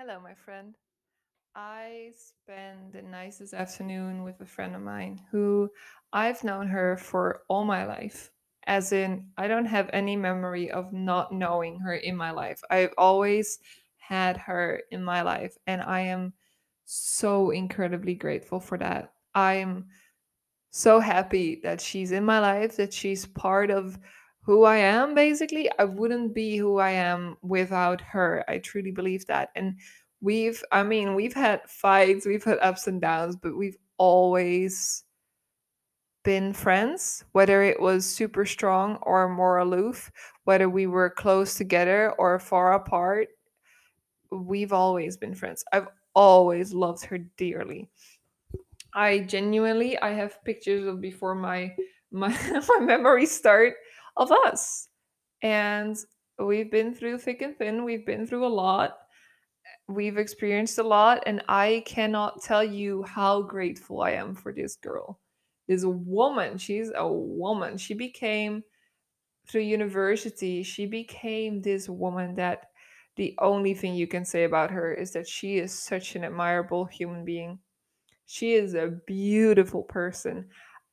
Hello, my friend. I spent the nicest afternoon with a friend of mine who I've known her for all my life. As in, I don't have any memory of not knowing her in my life. I've always had her in my life, and I am so incredibly grateful for that. I'm so happy that she's in my life, that she's part of who I am, basically. I wouldn't be who I am without her. I truly believe that. And we've, I mean, we've had fights, we've had ups and downs, but we've always been friends, whether it was super strong or more aloof, whether we were close together or far apart. We've always been friends. I've always loved her dearly. I genuinely I have pictures of before my my my memories start of us. And we've been through thick and thin. We've been through a lot. We've experienced a lot and I cannot tell you how grateful I am for this girl. This woman, she's a woman. She became through university, she became this woman that the only thing you can say about her is that she is such an admirable human being she is a beautiful person.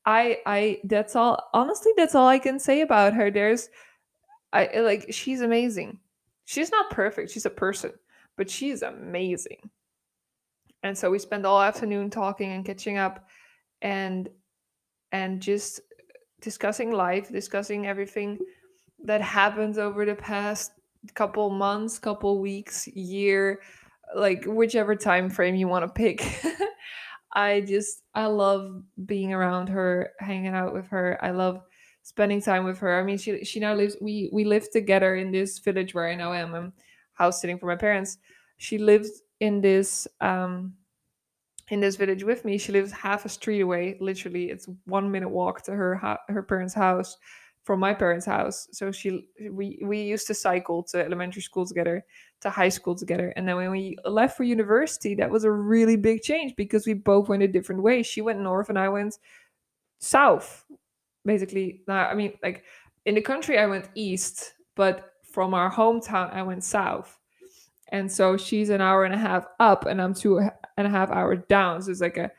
I I that's all honestly that's all I can say about her. There's I like she's amazing. She's not perfect. She's a person, but she's amazing. And so we spend all afternoon talking and catching up and and just discussing life, discussing everything that happens over the past couple months, couple weeks, year, like whichever time frame you want to pick. I just I love being around her, hanging out with her. I love spending time with her. I mean, she she now lives. We we live together in this village where I now am. I'm house sitting for my parents. She lives in this um in this village with me. She lives half a street away. Literally, it's one minute walk to her her parents' house from my parents' house. So she we we used to cycle to elementary school together, to high school together, and then when we left for university, that was a really big change because we both went a different way. She went north, and I went south. Basically, I mean, like in the country, I went east, but from our hometown, I went south and so she's an hour and a half up and i'm two and a half hours down so it's like a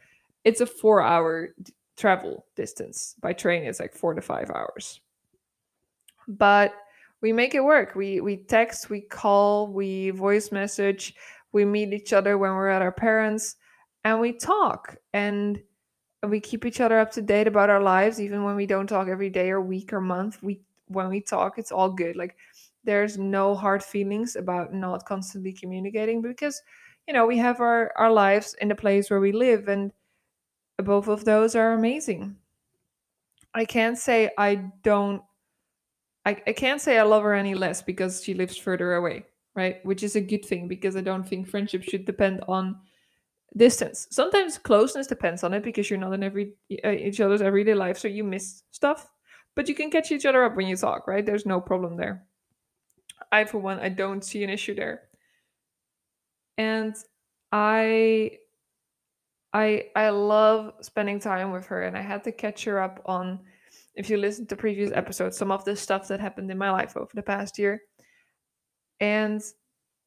it's a four hour travel distance by train it's like four to five hours but we make it work. We we text we call we voice message we meet each other when we're at our parents and we talk and we keep each other up to date about our lives even when we don't talk every day or week or month. We when we talk it's all good. Like there's no hard feelings about not constantly communicating because you know we have our our lives in the place where we live and both of those are amazing. I can't say i don't I, I can't say i love her any less because she lives further away right? Which is a good thing because i don't think friendship should depend on distance. Sometimes closeness depends on it because you're not in every uh, each other's everyday life so you miss stuff but you can catch each other up when you talk right? There's no problem there. I for one i don't see an issue there. And i i i love spending time with her and i had to catch her up on if you listen to previous episodes some of the stuff that happened in my life over the past year. And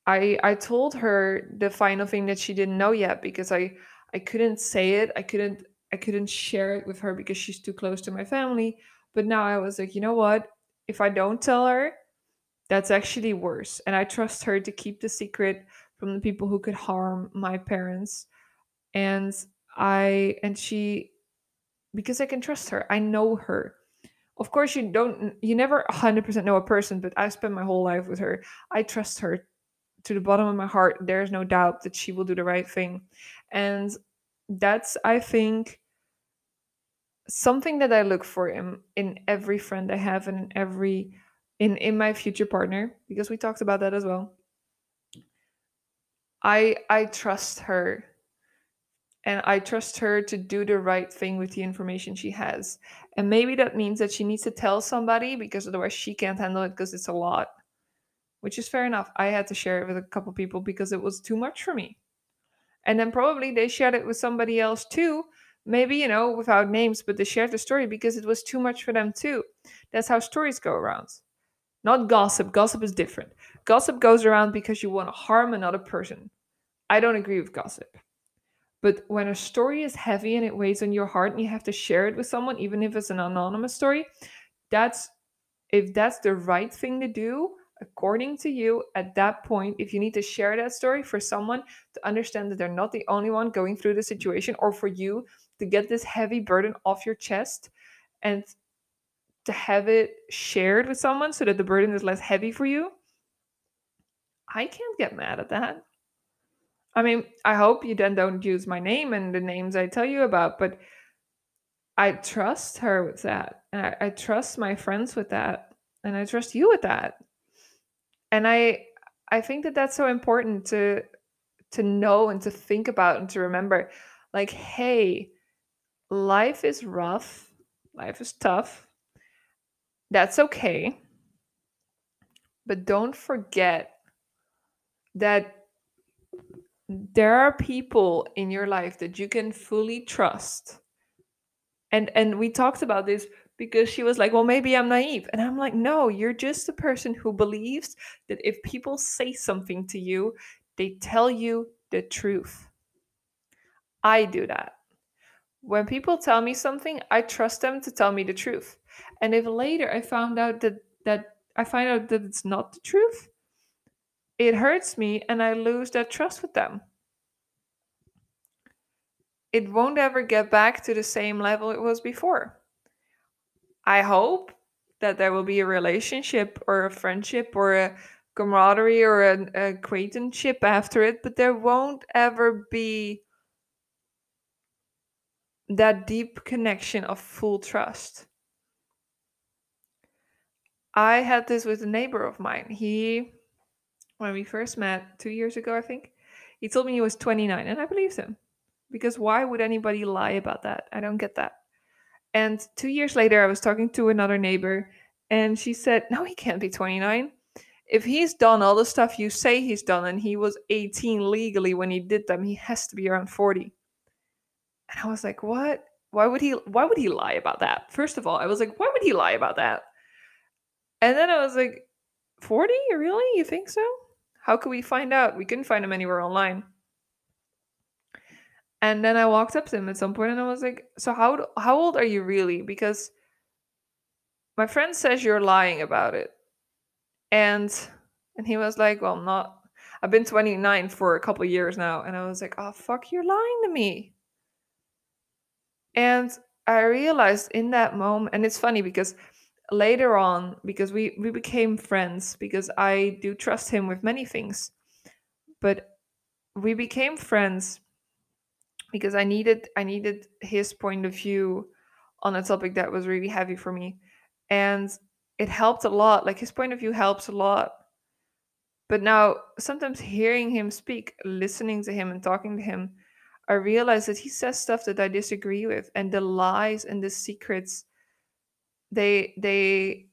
i i told her the final thing that she didn't know yet because i i couldn't say it. I couldn't i couldn't share it with her because she's too close to my family. But now i was like you know what? If i don't tell her that's actually worse. And i trust her to keep the secret from the people who could harm my parents. And i and she because i can trust her. I know her of course you don't you never 100% know a person but i spent my whole life with her. I trust her to the bottom of my heart. There's no doubt that she will do the right thing. And that's i think something that i look for in in every friend i have and in every in in my future partner because we talked about that as well. I i trust her and I trust her to do the right thing with the information she has. And maybe that means that she needs to tell somebody because otherwise she can't handle it because it's a lot, which is fair enough. I had to share it with a couple people because it was too much for me. And then probably they shared it with somebody else too. Maybe, you know, without names, but they shared the story because it was too much for them too. That's how stories go around. Not gossip. Gossip is different. Gossip goes around because you want to harm another person I don't agree with gossip. But when a story is heavy and it weighs on your heart and you have to share it with someone, even if it's an anonymous story, that's if that's the right thing to do, according to you, at that point, if you need to share that story for someone to understand that they're not the only one going through the situation, or for you to get this heavy burden off your chest and to have it shared with someone so that the burden is less heavy for you, I can't get mad at that. I mean, I hope you then don't use my name and the names I tell you about, but I trust her with that. And I, I trust my friends with that. And I trust you with that. And I I think that that's so important to to know and to think about and to remember like hey, life is rough. Life is tough. That's okay. But don't forget that there are people in your life that you can fully trust. And and we talked about this because she was like well maybe i'm naive. And i'm like no you're just a person who believes that if people say something to you they tell you the truth. I do that. When people tell me something i trust them to tell me the truth. And if later i found out that that i find out that it's not the truth it hurts me and I lose that trust with them. It won't ever get back to the same level it was before. I hope that there will be a relationship or a friendship or a camaraderie or an acquaintanceship after it, but there won't ever be that deep connection of full trust. I had this with a neighbor of mine. He when we first met two years ago, I think, he told me he was 29, and I believed him. Because why would anybody lie about that? I don't get that. And two years later, I was talking to another neighbor, and she said, No, he can't be 29. If he's done all the stuff you say he's done, and he was 18 legally when he did them, he has to be around 40. And I was like, What? Why would he why would he lie about that? First of all, I was like, why would he lie about that? And then I was like, 40? Really? You think so? How could we find out? We couldn't find him anywhere online. And then I walked up to him at some point and I was like, "So how how old are you really?" Because my friend says you're lying about it. And and he was like, "Well, not I've been 29 for a couple years now." And I was like, "Oh, fuck, you're lying to me." And I realized in that moment and it's funny because later on because we we became friends because I do trust him with many things. But we became friends because I needed I needed his point of view on a topic that was really heavy for me. And it helped a lot. Like his point of view helps a lot. But now sometimes hearing him speak, listening to him and talking to him, I realize that he says stuff that I disagree with and the lies and the secrets they they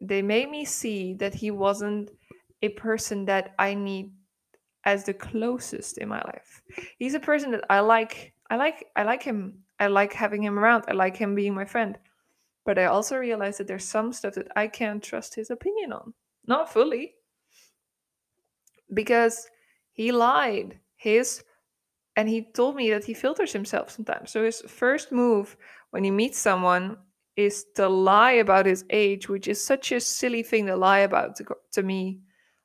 they made me see that he wasn't a person that I need as the closest in my life. He's a person that I like. I like. I like him. I like having him around. I like him being my friend. But I also realized that there's some stuff that I can't trust his opinion on. Not fully. Because he lied. His and he told me that he filters himself sometimes. So his first move when he meets someone is to lie about his age, which is such a silly thing to lie about to, to me.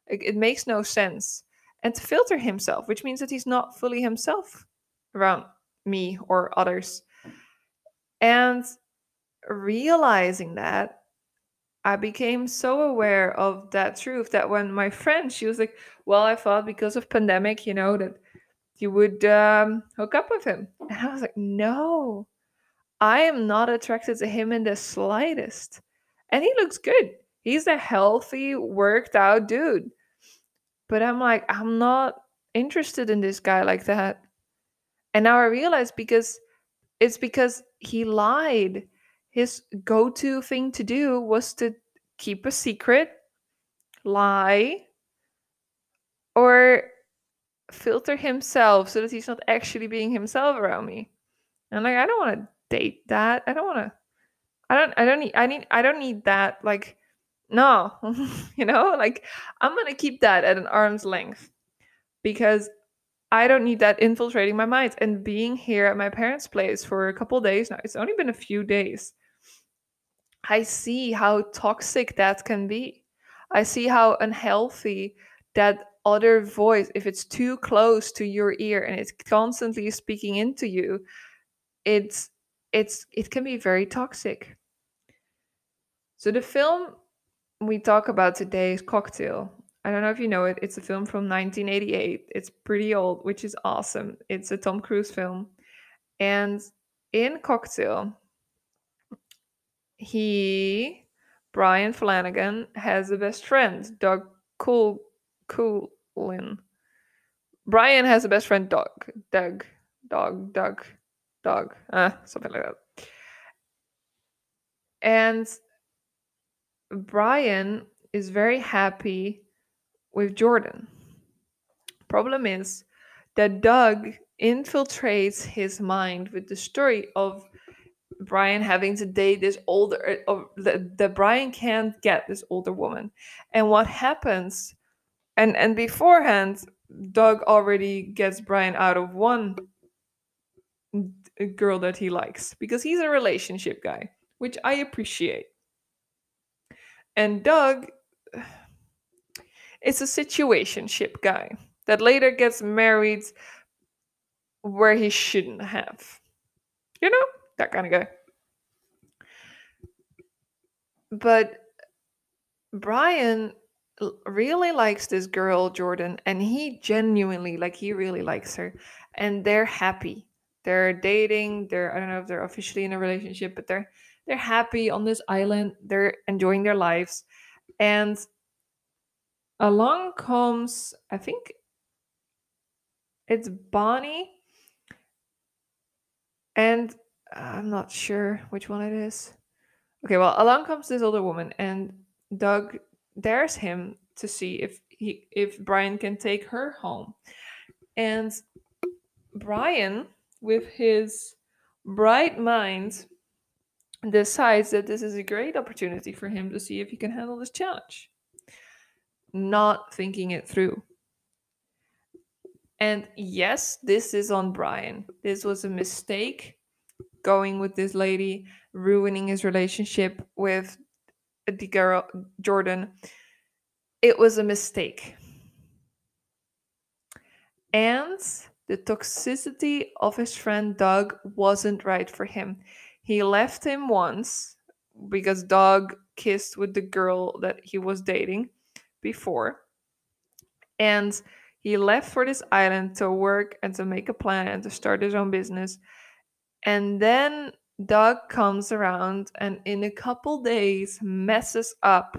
It, it makes no sense. And to filter himself, which means that he's not fully himself around me or others. And realizing that, I became so aware of that truth that when my friend, she was like, "Well, I thought because of pandemic, you know, that you would um, hook up with him," and I was like, "No, I am not attracted to him in the slightest. And he looks good. He's a healthy, worked out dude. But I'm like, I'm not interested in this guy like that. And now I realize because it's because he lied. His go to thing to do was to keep a secret, lie, or filter himself so that he's not actually being himself around me. And like, I don't want to date that. I don't want to. I don't. I don't need. I need. I don't need that. Like, no, you know, like I'm gonna keep that at an arm's length because I don't need that infiltrating my mind. And being here at my parents' place for a couple days now, it's only been a few days. I see how toxic that can be. I see how unhealthy that other voice, if it's too close to your ear and it's constantly speaking into you, it's it's it can be very toxic. So the film we talk about today is Cocktail. I don't know if you know it. It's a film from 1988. It's pretty old, which is awesome. It's a Tom Cruise film. And in Cocktail, he, Brian Flanagan, has a best friend, Doug Cool Coolin. Brian has a best friend, Doug. Doug. Dog. Doug. Dog. Uh, something like that. And Brian is very happy with Jordan. Problem is that Doug infiltrates his mind with the story of Brian having to date this older, uh, that, that Brian can't get this older woman. And what happens, and and beforehand, Doug already gets Brian out of one girl that he likes because he's a relationship guy, which I appreciate. And Doug is a situationship guy that later gets married where he shouldn't have. You know, that kind of guy. But Brian really likes this girl, Jordan, and he genuinely, like, he really likes her. And they're happy. They're dating. They're, I don't know if they're officially in a relationship, but they're they're happy on this island. They're enjoying their lives. And along comes, I think it's Bonnie. And uh, I'm not sure which one it is. Okay, well, along comes this older woman, and Doug dares him to see if he if Brian can take her home. And Brian, with his bright mind, decides that this is a great opportunity for him to see if he can handle this challenge, not thinking it through. And yes, this is on Brian. This was a mistake going with this lady, ruining his relationship with the girl, Jordan. It was a mistake. And the toxicity of his friend Doug wasn't right for him. He left him once because Doug kissed with the girl that he was dating before. And he left for this island to work and to make a plan and to start his own business. And then Doug comes around and in a couple days messes up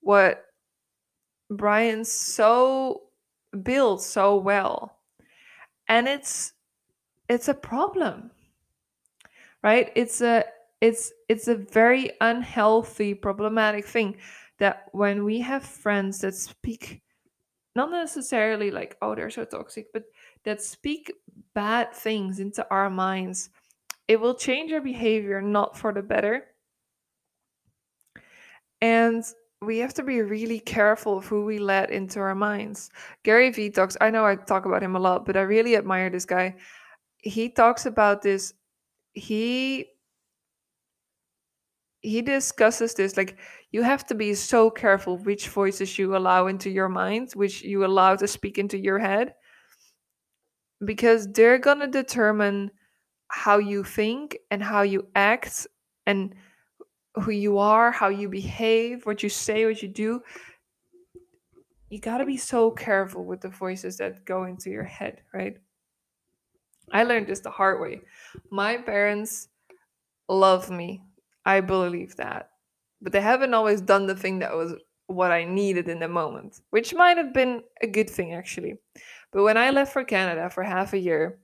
what Brian so built so well. And it's it's a problem right? It's a it's it's a very unhealthy problematic thing that when we have friends that speak not necessarily like oh they're so toxic but that speak bad things into our minds it will change our behavior not for the better. And we have to be really careful of who we let into our minds. Gary Vee talks i know i talk about him a lot but i really admire this guy. He talks about this he he discusses this like you have to be so careful which voices you allow into your mind which you allow to speak into your head because they're to determine how you think and how you act and who you are how you behave what you say what you do you got to be so careful with the voices that go into your head right I learned this the hard way. My parents love me. I believe that. But they haven't always done the thing that was what I needed in the moment, which might have been a good thing actually. But when I left for Canada for half a year,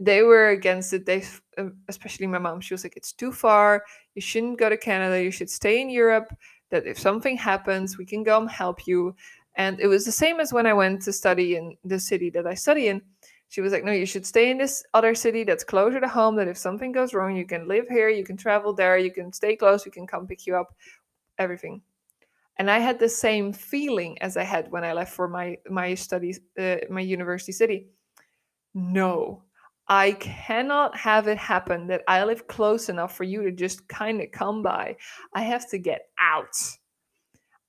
they were against it. They, uh, especially my mom, she was like, "It's too far. You shouldn't go to Canada. You should stay in Europe. That if something happens, we can go and help you." And it was the same as when I went to study in the city that I study in she was like, No, you should stay in this other city that's closer to home. That if something goes wrong, you can live here, you can travel there, you can stay close, we can come pick you up, everything. And I had the same feeling as I had when I left for my my studies, uh, my university city. no, I cannot have it happen that I live close enough for you to just kind of come by. I have to get out.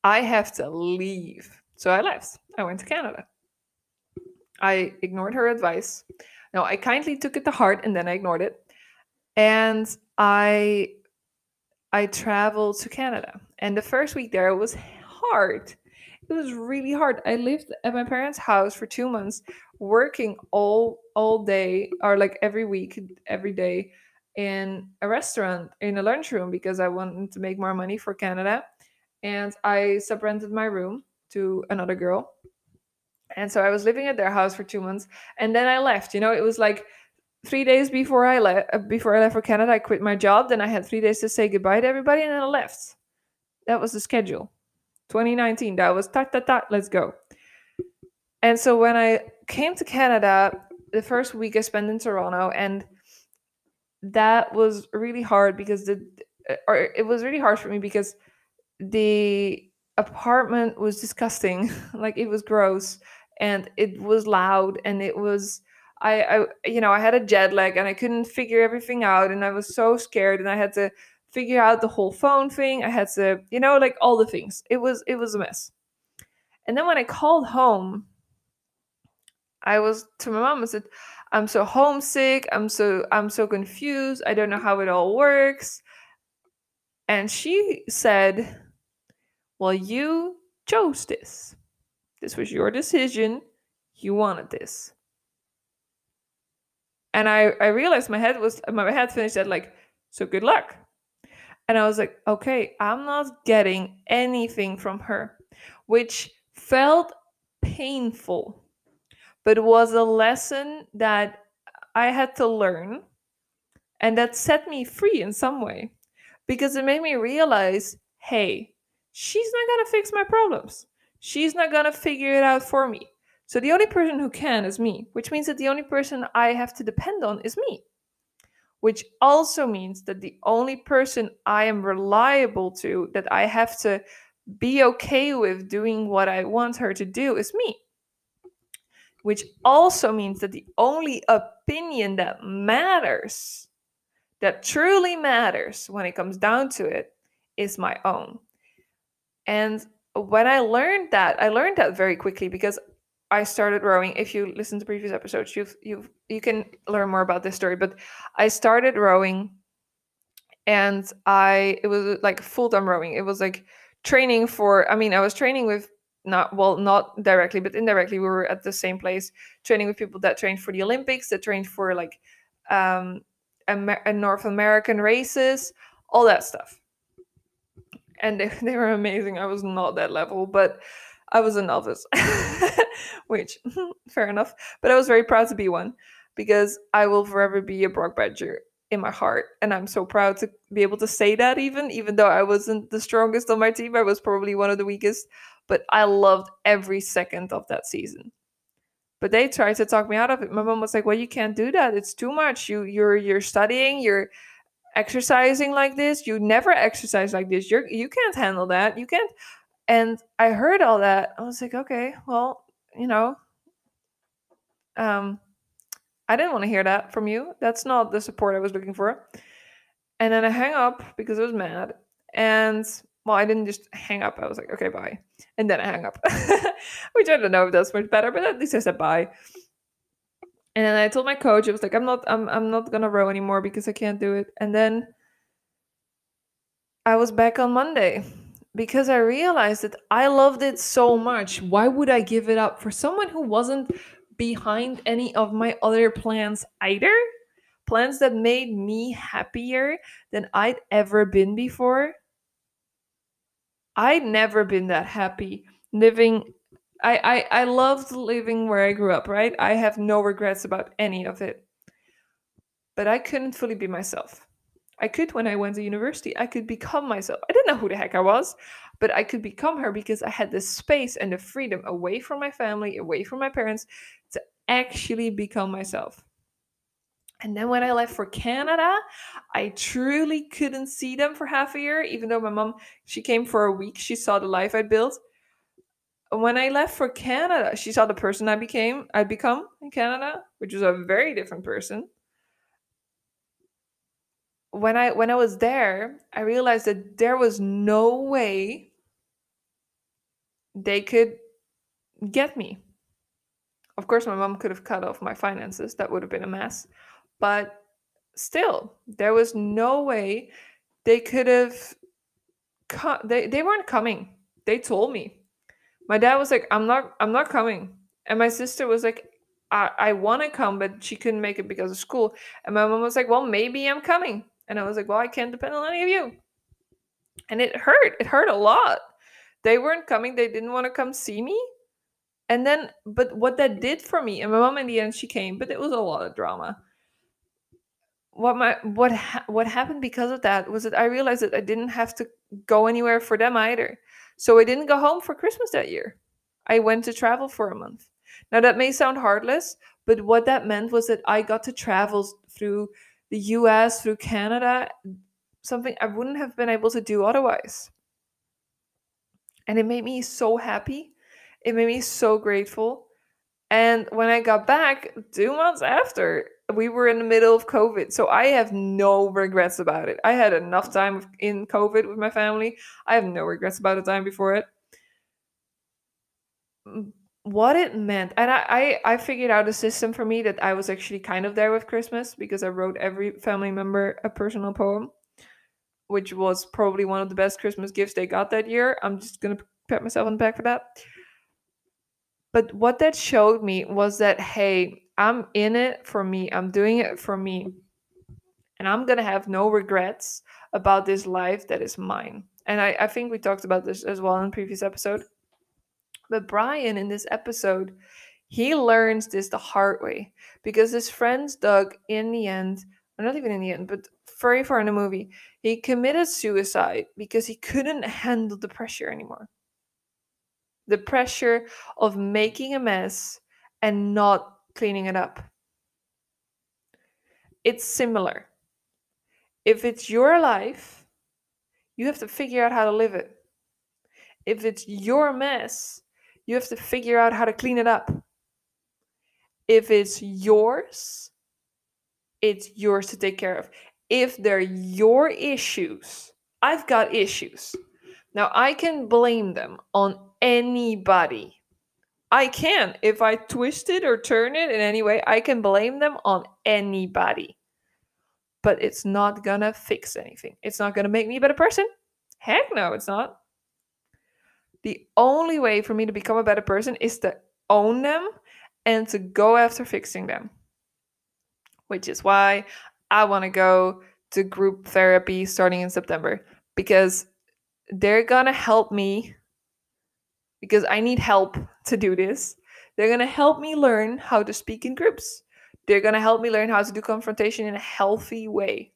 I have to leave. So I left. I went to Canada. I ignored her advice. No, I kindly took it to heart and then I ignored it. And I I traveled to Canada. And the first week there was hard. It was really hard. I lived at my parents' house for 2 months working all all day or like every week, every day in a restaurant in a lunchroom because I wanted to make more money for Canada. And I subrented my room to another girl and so I was living at their house for two months, and then I left. You know, it was like three days before I left. Uh, before I left for Canada, I quit my job. Then I had three days to say goodbye to everybody, and then I left. That was the schedule. 2019. That was ta ta ta. Let's go. And so when I came to Canada, the first week I spent in Toronto, and that was really hard because the or it was really hard for me because the apartment was disgusting. like it was gross and it was loud and it was I, I you know i had a jet lag and i couldn't figure everything out and i was so scared and i had to figure out the whole phone thing. I had to you know like all the things. It was it was a mess. And then when i called home i was to my mom and said i'm so homesick. I'm so i'm so confused. I don't know how it all works. And she said well you chose this. This was your decision. You wanted this. And I, I realized my head was my head finished at like, so good luck. And I was like, okay, I'm not getting anything from her, which felt painful, but was a lesson that I had to learn and that set me free in some way because it made me realize hey, she's not going to fix my problems. She's not gonna figure it out for me. So the only person who can is me, which means that the only person I have to depend on is me. Which also means that the only person I am reliable to, that I have to be okay with doing what I want her to do, is me. Which also means that the only opinion that matters, that truly matters when it comes down to it, is my own. And when I learned that, I learned that very quickly because I started rowing. If you listen to previous episodes, you've you you can learn more about this story. But I started rowing, and I it was like full time rowing. It was like training for. I mean, I was training with not well, not directly, but indirectly. We were at the same place training with people that trained for the Olympics, that trained for like um, Amer- North American races, all that stuff and they, they were amazing. I was not that level, but I was a novice, which fair enough. But I was very proud to be one because I will forever be a Brock Badger in my heart, and I'm so proud to be able to say that. Even even though I wasn't the strongest on my team, I was probably one of the weakest. But I loved every second of that season. But they tried to talk me out of it. My mom was like, "Well, you can't do that. It's too much. You you're you're studying. You're exercising like this you never exercise like this you're you can't handle that you can't and i heard all that i was like okay well you know um i didn't want to hear that from you. That's not the support i was looking for. And then i hang up because i was mad and well i didn't just hang up. I was like okay bye. And then i hang up which i don't know if that's much better but at least i said bye. And then I told my coach, I was like, I'm not, I'm, I'm not gonna row anymore because I can't do it. And then I was back on Monday because I realized that I loved it so much. Why would I give it up for someone who wasn't behind any of my other plans either? Plans that made me happier than I'd ever been before. I'd never been that happy living I, I I loved living where I grew up, right? I have no regrets about any of it. But I couldn't fully be myself. I could when I went to university. I could become myself. I didn't know who the heck I was, but I could become her because I had the space and the freedom away from my family, away from my parents to actually become myself. And then when I left for Canada, I truly couldn't see them for half a year, even though my mom, she came for a week. She saw the life I built when I left for Canada, she saw the person I became, I become in Canada, which was a very different person. When I when I was there, I realized that there was no way they could get me. Of course, my mom could have cut off my finances. That would have been a mess. But still, there was no way they could have co- they they weren't coming. They told me. My dad was like, "I'm not I'm not coming." And my sister was like, "I I want to come, but she couldn't make it because of school." And my mom was like, "Well, maybe I'm coming." And I was like, "Well, I can't depend on any of you." And it hurt. It hurt a lot. They weren't coming. They didn't want to come see me. And then, but what that did for me, and my mom in the end she came, but it was a lot of drama what my what ha- what happened because of that was that I realized that I didn't have to go anywhere for them either. So I didn't go home for Christmas that year. I went to travel for a month. Now that may sound heartless, but what that meant was that I got to travel through the US, through Canada, something I wouldn't have been able to do otherwise. And it made me so happy. It made me so grateful. And when I got back, two months after, we were in the middle of COVID. So I have no regrets about it. I had enough time in COVID with my family. I have no regrets about the time before it. What it meant, and I, I, I figured out a system for me that I was actually kind of there with Christmas because I wrote every family member a personal poem, which was probably one of the best Christmas gifts they got that year. I'm just gonna pat myself on the back for that. But what that showed me was that, hey, I'm in it for me. I'm doing it for me. And I'm to have no regrets about this life that is mine. And I, I think we talked about this as well in previous episode. But Brian, in this episode, he learns this the hard way because his friends Doug, in the end, or not even in the end, but very far in the movie, he committed suicide because he couldn't handle the pressure anymore the pressure of making a mess and not cleaning it up. It's similar. If it's your life, you have to figure out how to live it. If it's your mess, you have to figure out how to clean it up. If it's yours, it's yours to take care of. If they're your issues, I've got issues. Now I can blame them on anybody. I can. If I twist it or turn it in any way, I can blame them on anybody. But it's not gonna fix anything. It's not gonna make me a better person. Heck no, it's not. The only way for me to become a better person is to own them and to go after fixing them. Which is why I want to go to group therapy starting in September because they're gonna help me because I need help to do this. They're going to help me learn how to speak in groups. They're going to help me learn how to do confrontation in a healthy way.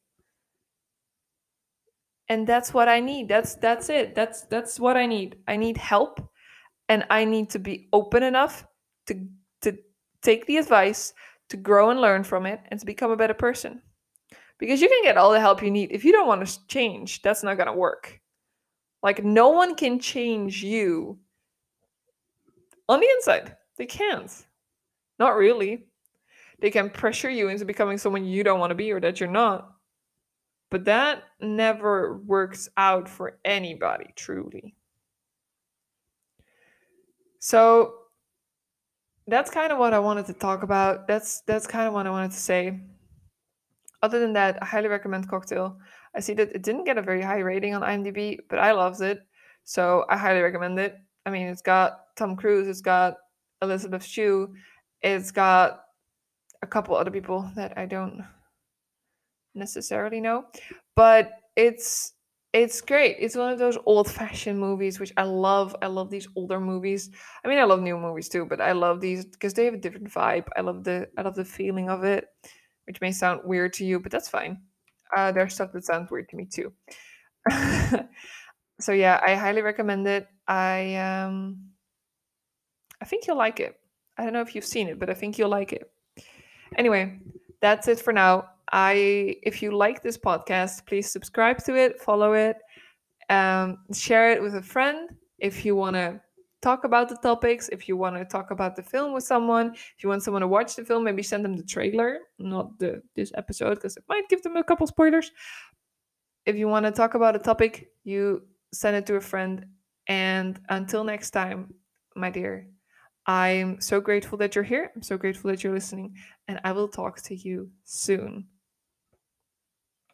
And that's what I need. That's that's it. That's that's what I need. I need help and I need to be open enough to to take the advice, to grow and learn from it and to become a better person. Because you can get all the help you need. If you don't want to change, that's not going to work. Like no one can change you on the inside, they can't. Not really. They can pressure you into becoming someone you don't want to be or that you're not. But that never works out for anybody, truly. So that's kind of what I wanted to talk about. That's that's kind of what I wanted to say. Other than that, I highly recommend Cocktail. I see that it didn't get a very high rating on IMDb, but I loved it. So I highly recommend it. I mean, it's got Tom Cruise, it's got Elisabeth Shue, it's got a couple other people that I don't necessarily know, but it's it's great. It's one of those old-fashioned movies which I love. I love these older movies. I mean, I love new movies too, but I love these because they have a different vibe. I love the I love the feeling of it, which may sound weird to you, but that's fine. Uh, there's stuff that sounds weird to me too. so yeah, I highly recommend it. I um I think you'll like it. I don't know if you've seen it, but I think you'll like it. Anyway, that's it for now. I if you like this podcast, please subscribe to it, follow it, um, share it with a friend if you want to talk about the topics, if you want to talk about the film with someone, if you want someone to watch the film, maybe send them the trailer, not the this episode because it might give them a couple spoilers. If you want to talk about a topic, you send it to a friend. And until next time, my dear, I'm so grateful that you're here. I'm so grateful that you're listening, and I will talk to you soon.